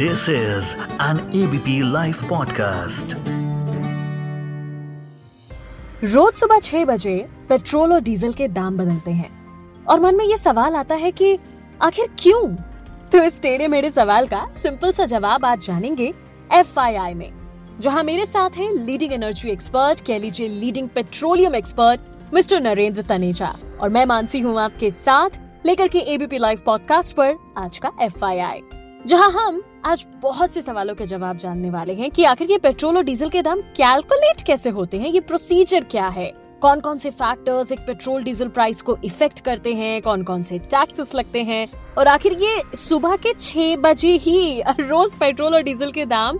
This is an ABP Life podcast. रोज सुबह छह बजे पेट्रोल और डीजल के दाम बदलते हैं। और मन में ये सवाल आता है कि आखिर क्यों? तो इस टेढ़े मेढ़े सवाल का सिंपल सा जवाब आज जानेंगे एफआईआई में, जहाँ मेरे साथ हैं लीडिंग एनर्जी एक्सपर्ट कह लीजिए leading petroleum expert mister Narendra Taneja. और मैं मानसी हूँ आपके साथ लेकर के एबीपी लाइव पॉडकास्ट पर आज का एफआईआई जहाँ हम आज बहुत से सवालों के जवाब जानने वाले हैं कि आखिर ये पेट्रोल और डीजल के दाम कैलकुलेट कैसे होते हैं? ये प्रोसीजर क्या है? कौन कौन से फैक्टर्स एक पेट्रोल, डीजल प्राइस को इफ़ेक्ट करते हैं? कौन कौन से टैक्सेस लगते हैं? और आखिर ये सुबह के छह बजे ही रोज पेट्रोल और डीजल के दाम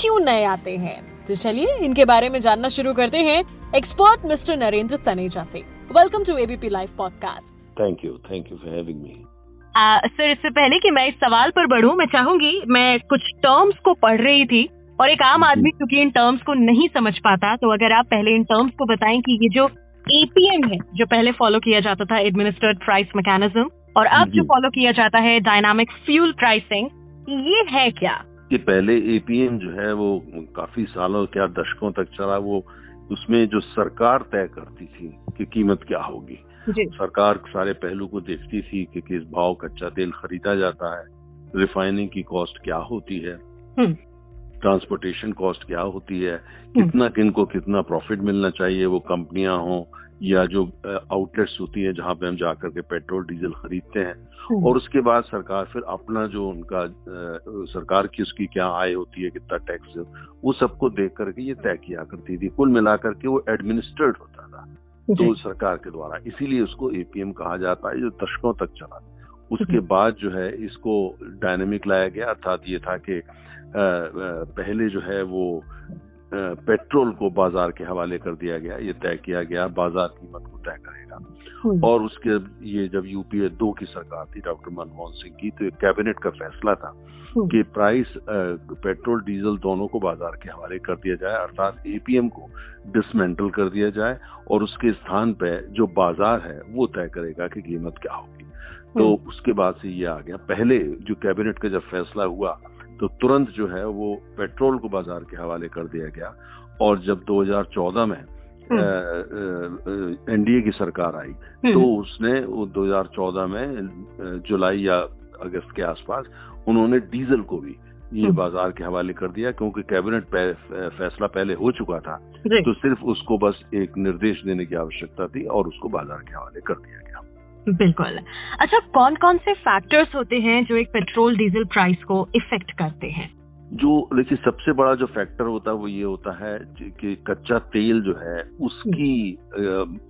क्यों नए आते हैं? तो चलिए इनके बारे में जानना शुरू करते हैं एक्सपर्ट मिस्टर नरेंद्र तनेजा से। Welcome to ABP live podcast thank you thank you for having me sir इससे पहले कि मैं इस सवाल पर बढ़ूं मैं चाहूँगी मैं कुछ टर्म्स को पढ़ रही थी और एक आम आदमी क्योंकि इन टर्म्स को नहीं समझ पाता तो अगर आप पहले इन टर्म्स को बताएँ कि ये जो एपीएम है जो पहले फॉलो किया जाता था एडमिनिस्टर्ड प्राइस मैकेनिज्म और अब जो। फॉलो किया जाता है डायनामिक फ्यूल प्राइसिंग ये है क्या? ये पहले एपीएम जो है वो काफ़ी सालों क्या दशकों तक चला वो उसमें जो सरकार तय करती थी कि कीमत क्या होगी। सरकार सारे पहलू को देखती थी कि किस भाव कच्चा तेल खरीदा जाता है रिफाइनिंग की कॉस्ट क्या होती है ट्रांसपोर्टेशन कॉस्ट क्या होती है कितना किन को कितना प्रॉफिट मिलना चाहिए वो कंपनियाँ हो या जो आउटलेट्स होती है जहाँ पे हम जाकर के पेट्रोल डीजल खरीदते हैं। और उसके बाद सरकार फिर अपना जो उनका सरकार की उसकी क्या आय होती है कितना टैक्स वो सबको देख करके ये तय किया करती थी। कुल मिलाकर के वो एडमिनिस्ट्रेट होता था। तो सरकार के द्वारा। इसीलिए उसको एपीएम कहा जाता है जो दशकों तक चला। उसके बाद जो है इसको डायनेमिक लाया गया। अर्थात ये था कि पहले जो है वो पेट्रोल को बाज़ार के हवाले कर दिया गया ये तय किया गया बाज़ार कीमत को तय करेगा। और उसके ये जब यूपीए दो की सरकार थी डॉक्टर मनमोहन सिंह की तो कैबिनेट का फैसला था। कि प्राइस पेट्रोल डीजल दोनों को बाज़ार के हवाले कर दिया जाए अर्थात एपीएम को डिसमेंटल कर दिया जाए और उसके स्थान पर जो बाज़ार है वो तय करेगा कि कीमत क्या होगी तो। उसके बाद से ये आ गया पहले जो कैबिनेट का जब फैसला हुआ तो तुरंत जो है वो पेट्रोल को बाज़ार के हवाले कर दिया गया और जब 2014 में एनडीए हम्म। की सरकार आई हम्म। तो उसने वो 2014 में जुलाई या अगस्त के आसपास उन्होंने डीजल को भी ये हम्म। बाज़ार के हवाले कर दिया क्योंकि कैबिनेट फैसला पहले हो चुका था तो सिर्फ़ उसको बस एक निर्देश देने की आवश्यकता थी और उसको बाज़ार के हवाले कर दिया गया बिल्कुल। अच्छा कौन कौन से फैक्टर्स होते हैं जो एक पेट्रोल डीजल प्राइस को इफ़ेक्ट करते हैं? जो देखिए सबसे बड़ा जो फैक्टर होता है वो ये होता है कि कच्चा तेल जो है उसकी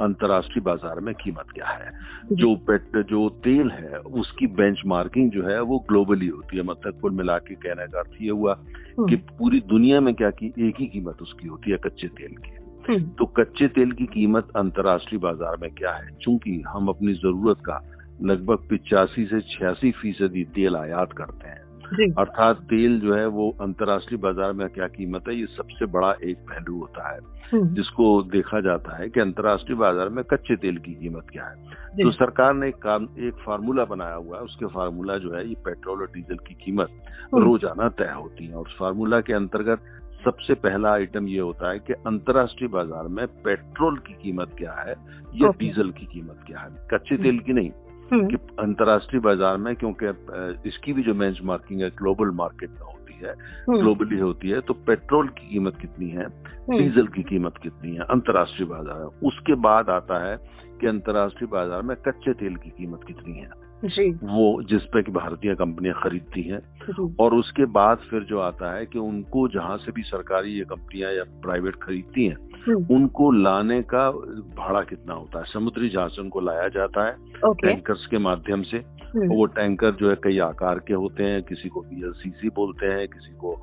अंतर्राष्ट्रीय बाज़ार में कीमत क्या है? जो। पेट जो तेल है उसकी बेंचमार्किंग जो है वो ग्लोबली होती है। मतलब कुल मिला के कहने का अर्थ ये हुआ। कि पूरी दुनिया में क्या की एक ही कीमत उसकी होती है कच्चे तेल की। तो कच्चे तेल की कीमत अंतर्राष्ट्रीय बाज़ार में क्या है? चूँकि हम अपनी ज़रूरत का लगभग पिचासी से छियासी फ़ीसदी तेल आयात करते हैं। अर्थात तेल जो है वो अंतर्राष्ट्रीय बाज़ार में क्या कीमत है? ये सबसे बड़ा एक पहलू होता है। हम्म। जिसको देखा जाता है कि अंतर्राष्ट्रीय बाज़ार में कच्चे तेल की कीमत क्या है। तो सरकार ने एक काम एक फार्मूला बनाया हुआ है। उसके फार्मूला जो है ये पेट्रोल और डीजल की कीमत हम्म। रोज़ाना तय होती है। और उस फार्मूला के अंतर्गत सबसे पहला आइटम ये होता है कि अंतर्राष्ट्रीय बाज़ार में पेट्रोल की कीमत क्या है या डीजल की कीमत क्या है कच्चे तेल की नहीं हम्म। कि अंतर्राष्ट्रीय बाज़ार में क्योंकि इसकी भी जो बेंच मार्किंग है ग्लोबल मार्केट में होती है ग्लोबली हम्म। होती है तो पेट्रोल की कीमत कितनी है। डीजल की कीमत कितनी है अंतर्राष्ट्रीय बाज़ार में उसके बाद आता है कि अंतर्राष्ट्रीय बाज़ार में कच्चे तेल की कीमत कितनी है जी वो जिस पे की भारतीय कंपनियाँ खरीदती हैं और उसके बाद फिर जो आता है कि उनको जहाँ से भी सरकारी ये कंपनियाँ या प्राइवेट खरीदती हैं। उनको लाने का भाड़ा कितना होता है? समुद्री जहाज़ से उनको लाया जाता है टैंकर्स के माध्यम से। हम्म। वो टैंकर जो है कई आकार के होते हैं किसी को बीएलसीसी बोलते हैं किसी को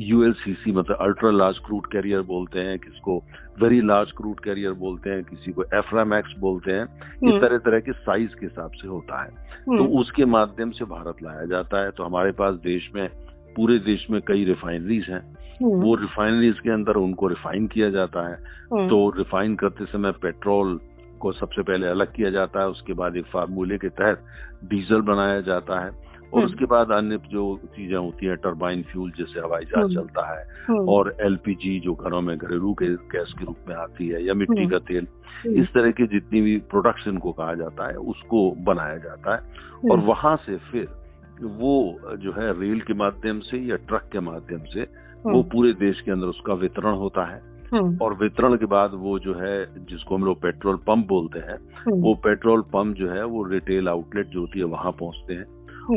यूएलसीसी मतलब अल्ट्रा लार्ज क्रूड कैरियर बोलते हैं किसी को वेरी लार्ज क्रूड कैरियर बोलते हैं किसी को एफ्रामैक्स बोलते हैं। इस हम्म। तरह तरह के साइज़ के हिसाब से होता है। तो उसके माध्यम से भारत लाया जाता है। तो हमारे पास देश में पूरे देश में कई रिफाइनरीज हैं। हम्म। वो रिफाइनरीज के अंदर उनको रिफाइन किया जाता है। हम्म। तो रिफाइन करते समय पेट्रोल को सबसे पहले अलग किया जाता है उसके बाद एक फार्मूले के तहत डीजल बनाया जाता है। और उसके बाद अन्य जो चीज़ें होती हैं टर्बाइन फ्यूल जैसे हवाई जहाज़ चलता है। और एलपीजी जो घरों में घरेलू के गैस के रूप में आती है या मिट्टी का तेल इस तरह की जितनी भी प्रोडक्शन को कहा जाता है उसको बनाया जाता है। और वहाँ से फिर वो जो है रेल के माध्यम से या ट्रक के माध्यम से वो पूरे देश के अंदर उसका वितरण होता है। और वितरण के बाद वो जो है जिसको हम लोग पेट्रोल पंप बोलते हैं वो पेट्रोल पंप जो है वो रिटेल आउटलेट जो होती है वहाँ पहुँचते हैं।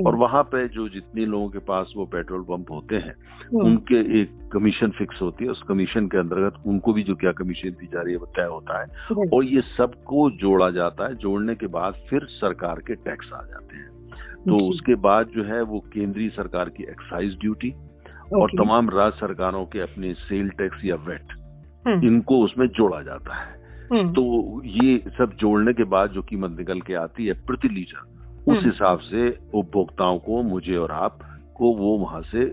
और वहाँ पे जो जितने लोगों के पास वो पेट्रोल पंप होते हैं उनके एक कमीशन फिक्स होती है। उस कमीशन के अंतर्गत उनको भी जो क्या कमीशन दी जा रही है वो तय होता है। और ये सबको जोड़ा जाता है। जोड़ने के बाद फिर सरकार के टैक्स आ जाते हैं। तो उसके बाद जो है वो केंद्रीय सरकार की एक्साइज ड्यूटी और तमाम राज्य सरकारों के अपने सेल टैक्स या वेट इनको उसमें जोड़ा जाता है। तो ये सब जोड़ने के बाद जो कीमत निकल के आती है प्रति लीटर उस हिसाब से उपभोक्ताओं को मुझे और आप को वो वहाँ से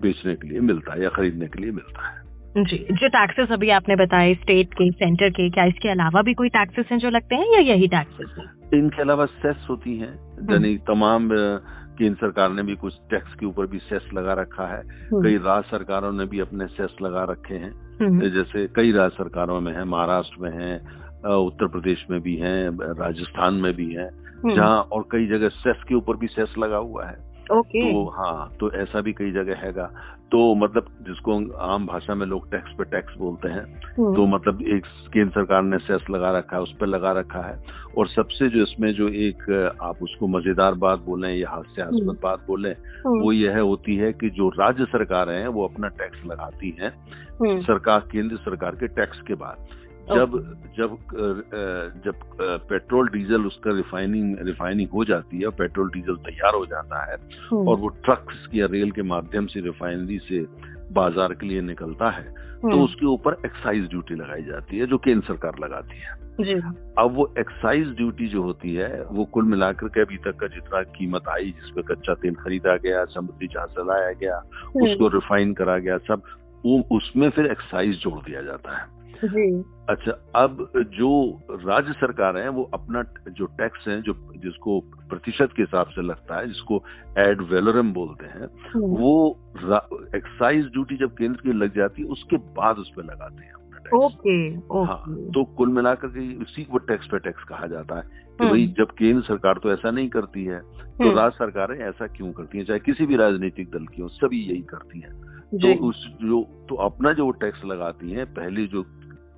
बेचने के लिए मिलता है या खरीदने के लिए मिलता है। जी जो टैक्सेस अभी आपने बताए स्टेट के सेंटर के क्या इसके अलावा भी कोई टैक्सेस हैं जो लगते हैं या यही टैक्सेस हैं? इनके अलावा सेस होती हैं यानी तमाम केंद्र सरकार ने भी कुछ टैक्स के ऊपर भी सेस लगा रखा है। कई राज्य सरकारों ने भी अपने सेस लगा रखे हैं। जैसे कई राज्य सरकारों में है महाराष्ट्र में है उत्तर प्रदेश में भी है राजस्थान में भी है जहाँ और कई जगह सेस के ऊपर भी सेस लगा हुआ है। ओके। तो हाँ तो ऐसा भी कई जगह हैगा। तो मतलब जिसको आम भाषा में लोग टैक्स पे टैक्स बोलते हैं तो मतलब एक केंद्र सरकार ने सेस लगा रखा है उस पर लगा रखा है। और सबसे जो इसमें जो एक आप उसको मज़ेदार बात बोले या हास्यास्पद बात बोले वो यह होती है कि जो राज्य सरकार है वो अपना टैक्स लगाती हैं। सरकार केंद्र सरकार के टैक्स के बाद। जब जब जब पेट्रोल डीजल उसका रिफाइनिंग रिफाइनिंग हो जाती है पेट्रोल डीजल तैयार हो जाता है और वो ट्रक्स या रेल के माध्यम से रिफाइनरी से बाज़ार के लिए निकलता है तो उसके ऊपर एक्साइज ड्यूटी लगाई जाती है जो केंद्र सरकार लगाती है। जी। अब वो एक्साइज ड्यूटी जो होती है वो कुल मिलाकर के अभी तक का जितना कीमत आई जिसपे कच्चा तेल खरीदा गया समुद्री जहाज़ चलाया गया उसको रिफाइन करा गया सब वो उसमें फिर एक्साइज जोड़ दिया जाता है। जी। अच्छा अब जो राज्य सरकार है वो अपना जो टैक्स है जो जिसको प्रतिशत के हिसाब से लगता है जिसको एड वेलोरम बोलते हैं वो एक्साइज ड्यूटी जब केंद्र की लग जाती है उसके बाद उस पर लगाते हैं ओके हाँ तो कुल मिलाकर के उसी को टैक्स पे टैक्स कहा जाता है कि भाई जब केंद्र सरकार तो ऐसा नहीं करती है तो राज्य सरकारें ऐसा क्यों करती हैं? चाहे किसी भी राजनीतिक दल की हो सभी यही करती हैं। तो उस जो तो अपना जो टैक्स लगाती हैं पहले जो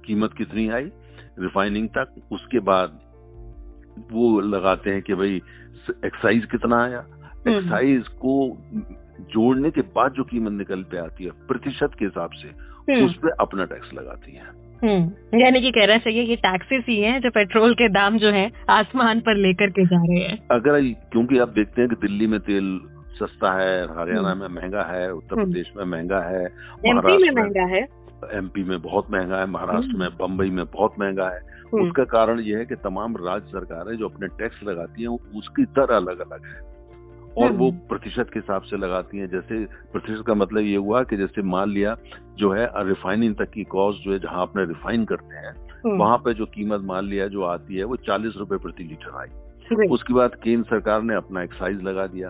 कीमत कितनी आई? रिफाइनिंग तक। उसके बाद वो लगाते हैं कि भाई एक्साइज कितना आया? एक्साइज को जोड़ने के बाद जो कीमत निकल पे आती है प्रतिशत के हिसाब से उस पर अपना टैक्स लगाती है। यानी कि कहना चाहिए ये टैक्सेस ही हैं जो पेट्रोल के दाम जो है आसमान पर लेकर के जा रहे हैं। अगर क्योंकि आप देखते हैं कि दिल्ली में तेल सस्ता है हरियाणा में महँगा है उत्तर प्रदेश में महँगा है एमपी में महँगा है। एमपी में बहुत महँगा है महाराष्ट्र में बम्बई में बहुत महँगा है। उसका कारण यह है कि तमाम राज्य सरकारें जो अपने टैक्स लगाती हैं उसकी दर अलग अलग है। और वो प्रतिशत के हिसाब से लगाती हैं। जैसे प्रतिशत का मतलब ये हुआ कि जैसे मान लिया जो है रिफाइनिंग तक की कॉस्ट जो है जहाँ अपने रिफाइन करते हैं वहाँ पे जो कीमत मान लिया जो आती है वो चालीस रुपए प्रति लीटर आई। उसके बाद केंद्र सरकार ने अपना एक्साइज लगा दिया।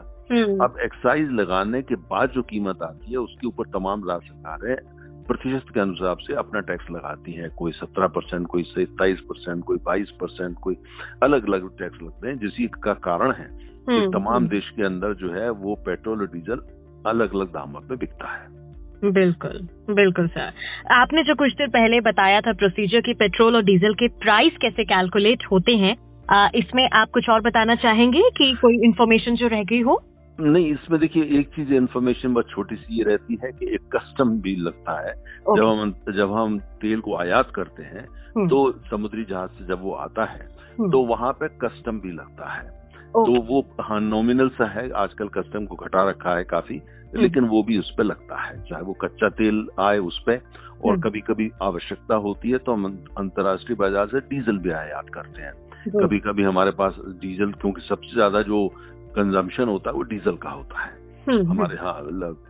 अब एक्साइज लगाने के बाद जो कीमत आती है उसके ऊपर तमाम राज्य सरकारें प्रतिशत के अनुसार से अपना टैक्स लगाती हैं। कोई सत्रह परसेंट कोई सत्ताईस परसेंट कोई बाईस परसेंट कोई अलग अलग टैक्स लगते हैं जिसी का कारण है कि हम्म, तमाम हम्म। देश के अंदर जो है वो पेट्रोल और डीजल अलग अलग दामों पे बिकता है। बिल्कुल बिल्कुल सर। आपने जो कुछ देर पहले बताया था प्रोसीजर की पेट्रोल और डीजल के प्राइस कैसे कैलकुलेट होते हैं इसमें आप कुछ और बताना चाहेंगे कि कोई इन्फॉर्मेशन जो रह गई हो? नहीं इसमें देखिए एक चीज़ इन्फॉर्मेशन बहुत छोटी सी ये रहती है कि एक कस्टम भी लगता है। जब हम जब हम तेल को आयात करते हैं हम्म। तो समुद्री जहाज़ से जब वो आता है हम्म। तो वहाँ पे कस्टम भी लगता है। तो वो हाँ नॉमिनल सा है आजकल कस्टम को घटा रखा है काफ़ी हम्म। लेकिन वो भी उस पर लगता है। चाहे वो कच्चा तेल आए उस पर और कभी कभी आवश्यकता होती है तो हम अंतर्राष्ट्रीय बाज़ार से डीजल भी आयात करते हैं। कभी कभी हमारे पास डीजल क्योंकि सबसे ज़्यादा जो कंजम्पशन होता है वो डीजल का होता है। हम्म, हम्म। हमारे यहाँ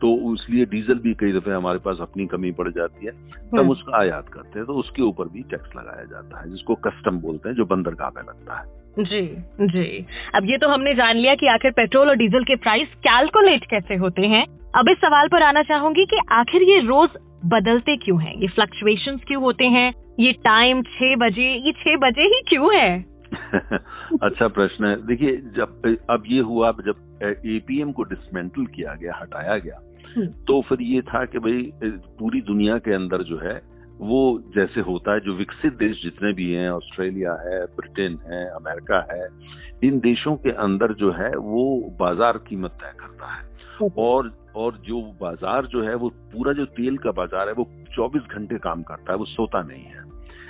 तो इसलिए डीजल भी कई दफे हमारे पास अपनी कमी पड़ जाती है। तब हम्म। उसका आयात करते हैं तो उसके ऊपर भी टैक्स लगाया जाता है जिसको कस्टम बोलते हैं जो बंदरगाह में लगता है। जी जी। अब ये तो हमने जान लिया कि आखिर पेट्रोल और डीजल के प्राइस कैलकुलेट कैसे होते हैं। अब इस सवाल पर आना चाहूँगी कि आखिर ये रोज बदलते क्यों हैं? ये फ्लक्चुएशन क्यों होते हैं? ये टाइम छह बजे ये छह बजे ही क्यों है? अच्छा प्रश्न है। देखिए जब अब ये हुआ जब एपीएम को डिसमेंटल किया गया हटाया गया हम्म। तो फिर ये था कि भाई पूरी दुनिया के अंदर जो है वो जैसे होता है जो विकसित देश जितने भी हैं ऑस्ट्रेलिया है ब्रिटेन है अमेरिका है इन देशों के अंदर जो है वो बाज़ार कीमत तय करता है। और और जो बाज़ार जो है वो पूरा जो तेल का बाज़ार है वो 24 घंटे काम करता है वो सोता नहीं है।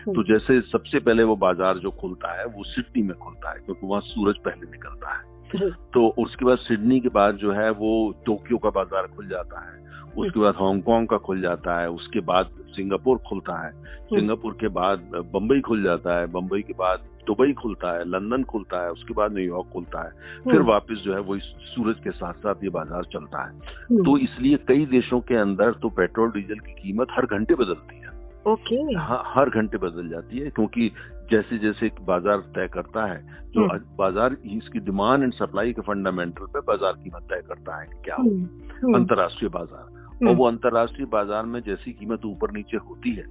तो जैसे सबसे पहले वो बाज़ार जो खुलता है वो सिडनी में खुलता है क्योंकि वहाँ सूरज पहले निकलता है। तो उसके बाद सिडनी के बाद जो है वो टोक्यो का बाज़ार खुल जाता है। उसके बाद हांगकांग का खुल जाता है। उसके बाद सिंगापुर खुलता है। सिंगापुर के बाद बम्बई खुल जाता है। बम्बई के बाद दुबई खुलता है। लंदन खुलता है। उसके बाद न्यूयॉर्क खुलता है। फिर वापस जो है वो सूरज के साथ साथ ये बाज़ार चलता है। तो इसलिए कई देशों के अंदर तो पेट्रोल डीजल की कीमत हर घंटे बदलती है। Okay okay. हर घंटे बदल जाती है क्योंकि जैसे जैसे बाज़ार तय करता है जो हम्म। बाज़ार इसकी डिमांड एंड सप्लाई के फंडामेंटल पे बाज़ार कीमत तय करता है क्या हम्म, हम्म। अंतर्राष्ट्रीय बाज़ार और वो अंतर्राष्ट्रीय बाज़ार में जैसी कीमत ऊपर नीचे होती है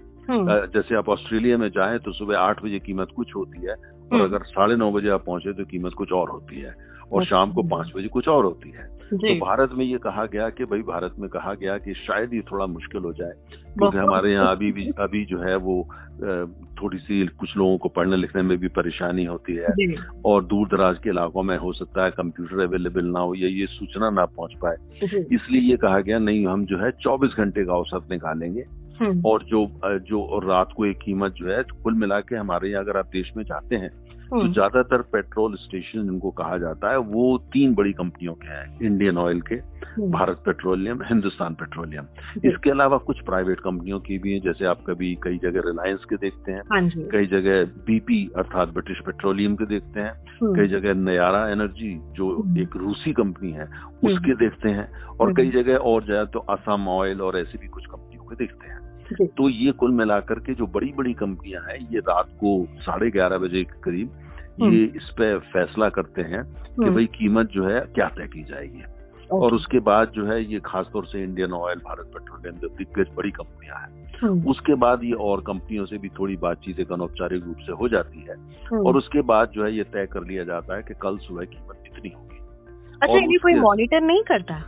जैसे आप ऑस्ट्रेलिया में जाए तो सुबह आठ बजे कीमत कुछ होती है और अगर साढ़े नौ बजे आप पहुँचे तो कीमत कुछ और होती है और अच्छा। शाम को पाँच बजे कुछ और होती है। तो भारत में ये कहा गया कि भाई भारत में कहा गया कि शायद ये थोड़ा मुश्किल हो जाए क्योंकि हमारे यहाँ अभी भी अभी जो है वो थोड़ी सी कुछ लोगों को पढ़ने लिखने में भी परेशानी होती है और दूर दराज के इलाकों में हो सकता है कंप्यूटर अवेलेबल ना हो या ये सूचना ना पहुँच पाए। इसलिए ये कहा गया नहीं हम जो है चौबीस घंटे का औसत निकालेंगे हम्म। और जो जो रात को एक कीमत जो है कुल मिला के हमारे यहाँ अगर आप देश में जाते हैं तो हम्म। ज़्यादातर पेट्रोल स्टेशन जिनको कहा जाता है वो तीन बड़ी कंपनियों के हैं इंडियन ऑयल के हम्म। Bharat Petroleum Hindustan Petroleum. इसके अलावा कुछ प्राइवेट कंपनियों की भी हैं जैसे आप कभी कई जगह रिलायंस के देखते हैं हाँ कई जगह बीपी अर्थात ब्रिटिश पेट्रोलियम के देखते हैं हम्म। कई जगह नयारा एनर्जी जो एक रूसी कंपनी है उसके देखते हैं और कई जगह और जाए तो असम ऑयल और ऐसी भी कुछ कंपनियों के देखते हैं। तो ये कुल मिलाकर के जो बड़ी बड़ी कंपनियाँ हैं ये रात को साढ़े ग्यारह बजे के करीब हम्म। ये इस पे फैसला करते हैं कि हम्म। भाई कीमत जो है क्या तय की जाएगी। और उसके बाद जो है ये खासतौर से इंडियन ऑयल भारत पेट्रोलियम जो दिग्गज बड़ी कंपनियाँ हैं। हम्म। उसके बाद ये और कंपनियों से भी थोड़ी बातचीत एक अनौपचारिक रूप से हो जाती है। और उसके बाद जो है ये तय कर लिया जाता है कि कल सुबह कीमत कितनी होगी। अच्छा ये कोई मॉनिटर नहीं करता?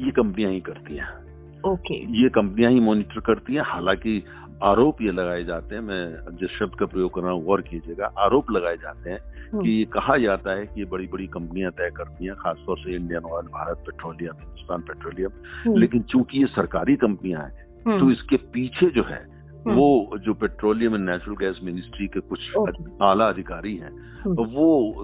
ये कंपनियाँ ही करती हैं। ओके ये कंपनियाँ ही मॉनिटर करती हैं हालाँकि आरोप ये लगाए जाते हैं मैं जिस शब्द का प्रयोग कर रहा हूँ गौर कीजिएगा आरोप लगाए जाते हैं हम्म। कि ये कहा जाता है कि ये बड़ी बड़ी कंपनियाँ तय करती हैं खासतौर से Indian Oil Bharat Petroleum Hindustan Petroleum. लेकिन चूँकि ये सरकारी कंपनियाँ हैं हम्म। तो इसके पीछे जो है। वो जो petroleum and natural gas ministry के कुछ आला अधिकारी हैं तो वो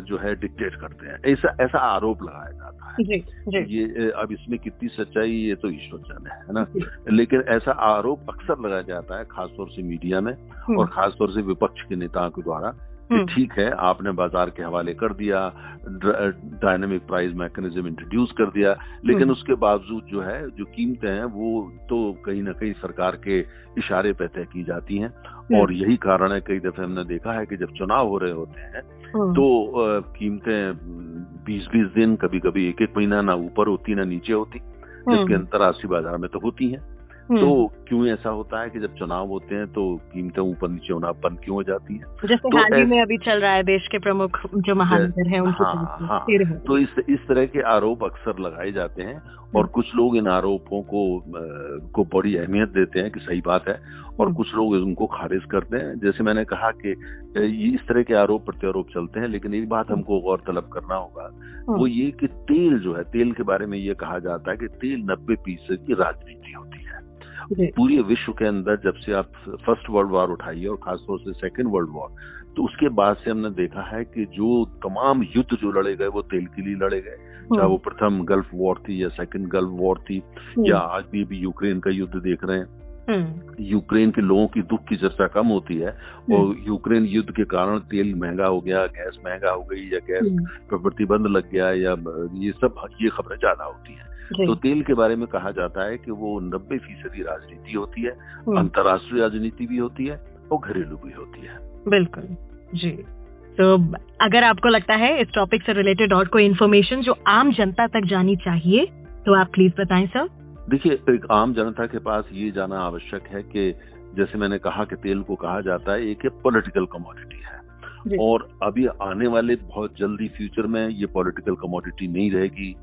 जो है डिक्टेट करते हैं। ऐसा ऐसा आरोप लगाया जाता है। जी, जी. ये अब इसमें कितनी सच्चाई ये तो ईश्वर जाने है ना? लेकिन ऐसा आरोप अक्सर लगाया जाता है खासतौर से मीडिया में हम्म। और खासतौर से विपक्ष के नेताओं के द्वारा हम्म। ठीक है आपने बाज़ार के हवाले कर दिया डायनेमिक प्राइस मैकेनिज्म इंट्रोड्यूस कर दिया लेकिन हम्म। उसके बावजूद जो है जो कीमतें हैं वो तो कहीं ना कहीं सरकार के इशारे पे तय की जाती हैं हम्म। और यही कारण है कई दफे हमने देखा है कि जब चुनाव हो रहे होते हैं तो कीमतें बीस बीस दिन कभी कभी एक एक महीना ना ऊपर होती ना नीचे होती जबकि अंतर्राष्ट्रीय बाज़ार में तो होती हैं तो हम्म। क्यों ऐसा होता है कि जब चुनाव होते हैं तो कीमतें ऊपर नीचे होना बंद क्यों हो जाती है? जैसे तो हाल ही में अभी चल रहा है देश के प्रमुख जो महानगर हैं उनकी हाँ, हाँ, तो इस इस तरह के आरोप अक्सर लगाए जाते हैं और कुछ लोग इन आरोपों को को बड़ी अहमियत देते हैं कि सही बात है और हम्म। कुछ लोग उनको खारिज करते हैं। जैसे मैंने कहा कि इस तरह के आरोप प्रत्यारोप चलते हैं लेकिन एक बात हमको गौर तलब करना होगा वो हम्म। ये कि तेल जो है तेल के बारे में ये कहा जाता है कि तेल नब्बे फ़ीसद की राजनीति होती है। पूरे विश्व के अंदर जब से आप फ़र्स्ट वर्ल्ड वॉर उठाइए और खासतौर से सेकेंड वर्ल्ड वॉर तो उसके बाद से हमने देखा है कि जो तमाम युद्ध जो लड़े गए वो तेल के लिए लड़े गए चाहे वो। प्रथम गल्फ वॉर थी या सेकेंड गल्फ वॉर थी हम्म। या आज भी अभी यूक्रेन का युद्ध देख रहे हैं। यूक्रेन के लोगों की दुख की चर्चा कम होती है और यूक्रेन युद्ध के कारण तेल महँगा हो गया गैस महँगा हो गई या गैस पर प्रतिबंध लग गया या ये सब ये खबरें ज़्यादा होती हैं तो तेल के बारे में कहा जाता है कि वो नब्बे फ़ीसदी राजनीति होती है हम्म। अंतर्राष्ट्रीय राजनीति भी होती है और घरेलू भी होती है। बिल्कुल जी। तो अगर आपको लगता है इस टॉपिक से रिलेटेड और कोई इन्फॉर्मेशन जो आम जनता तक जानी चाहिए तो आप प्लीज़ बताएँ सर देखिए एक आम जनता के पास ये जाना आवश्यक है कि जैसे मैंने कहा कि तेल को कहा जाता है एक पॉलिटिकल कमोडिटी है। और अभी आने वाले बहुत जल्दी फ्यूचर में ये पॉलिटिकल कमोडिटी नहीं रहेगी।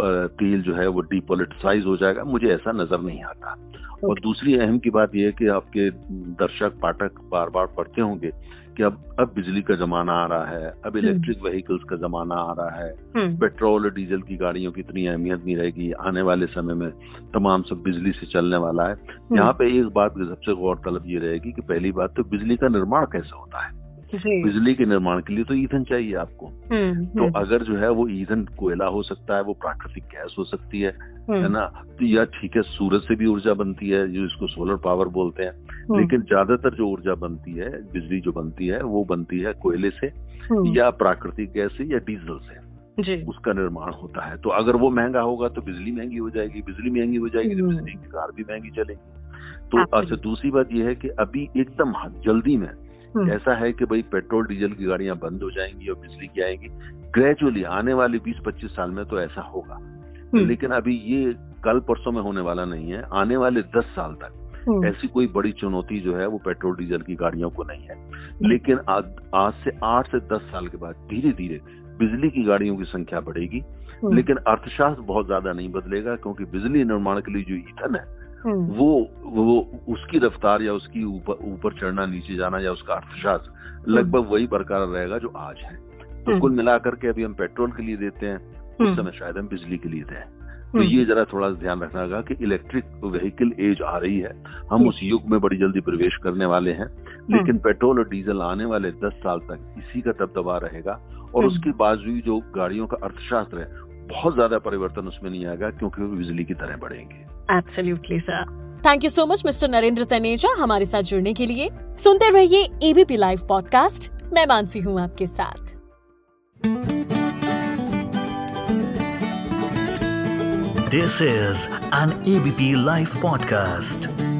तेल जो है वो डिपोलिटिसाइज हो जाएगा। मुझे ऐसा नज़र नहीं आता। और दूसरी अहम की बात यह है कि आपके दर्शक पाठक बार बार पढ़ते होंगे कि अब अब बिजली का जमाना आ रहा है अब इलेक्ट्रिक हम्म। व्हीकल्स का जमाना आ रहा है। हम्म। पेट्रोल और डीजल की गाड़ियों की इतनी अहमियत नहीं रहेगी। आने वाले समय में तमाम सब बिजली से चलने वाला है। हम्म। यहाँ पे एक बात सबसे गौरतलब ये रहेगी कि पहली बात तो बिजली का निर्माण कैसे होता है? बिजली के निर्माण के लिए तो ईंधन चाहिए आपको। हम्म, तो हम्म। अगर जो है वो ईंधन कोयला हो सकता है वो प्राकृतिक गैस हो सकती है है हम्म। ना? तो या ठीक है सूरज से भी ऊर्जा बनती है जो इसको सोलर पावर बोलते हैं। लेकिन ज़्यादातर जो ऊर्जा बनती है बिजली जो बनती है वो बनती है कोयले से या प्राकृतिक गैस से या डीजल से। जी। उसका निर्माण होता है। तो अगर वो महँगा होगा तो बिजली महँगी हो जाएगी बिजली महँगी हो जाएगी तो बिजली की कार भी महँगी चलेगी। तो अच्छा दूसरी बात यह है कि अभी एकदम जल्दी में। ऐसा है कि भाई पेट्रोल डीजल की गाड़ियाँ बंद हो जाएँगी और बिजली की आएँगी। ग्रेजुअली आने वाले 20-25 साल में तो ऐसा होगा। हम्म। लेकिन अभी ये कल परसों में होने वाला नहीं है आने वाले 10 साल तक। हम्म। ऐसी कोई बड़ी चुनौती जो है वो पेट्रोल डीजल की गाड़ियों को नहीं है। लेकिन आज आज से आठ से दस साल के बाद धीरे धीरे बिजली की गाड़ियों की संख्या बढ़ेगी। लेकिन अर्थशास्त्र बहुत ज़्यादा नहीं बदलेगा क्योंकि बिजली निर्माण के लिए जो ईंधन है हम्म। वो वो उसकी रफ्तार या उसकी ऊपर ऊपर चढ़ना नीचे जाना या उसका अर्थशास्त्र हम्म। लगभग वही बरकरार रहेगा जो आज है। तो हम्म। कुल मिलाकर के अभी हम पेट्रोल के लिए देते हैं उस समय शायद हम बिजली के लिए दें। तो ये जरा थोड़ा ध्यान रखना होगा कि इलेक्ट्रिक व्हीकल एज आ रही है। हम उस युग में बड़ी जल्दी प्रवेश करने वाले हैं लेकिन पेट्रोल और डीजल आने वाले दस साल तक इसी का दबदबा रहेगा और उसके बावजूद जो गाड़ियों का अर्थशास्त्र है बहुत ज़्यादा परिवर्तन उसमें नहीं आएगा क्योंकि वो बिजली की तरह बढ़ेंगे। Absolutely sir thank you so much mister Narendra Taneja हमारे साथ जुड़ने के लिए। सुनते रहिए एबीपी लाइव पॉडकास्ट मैं मानसी हूँ आपके साथ। This is an ABP live podcast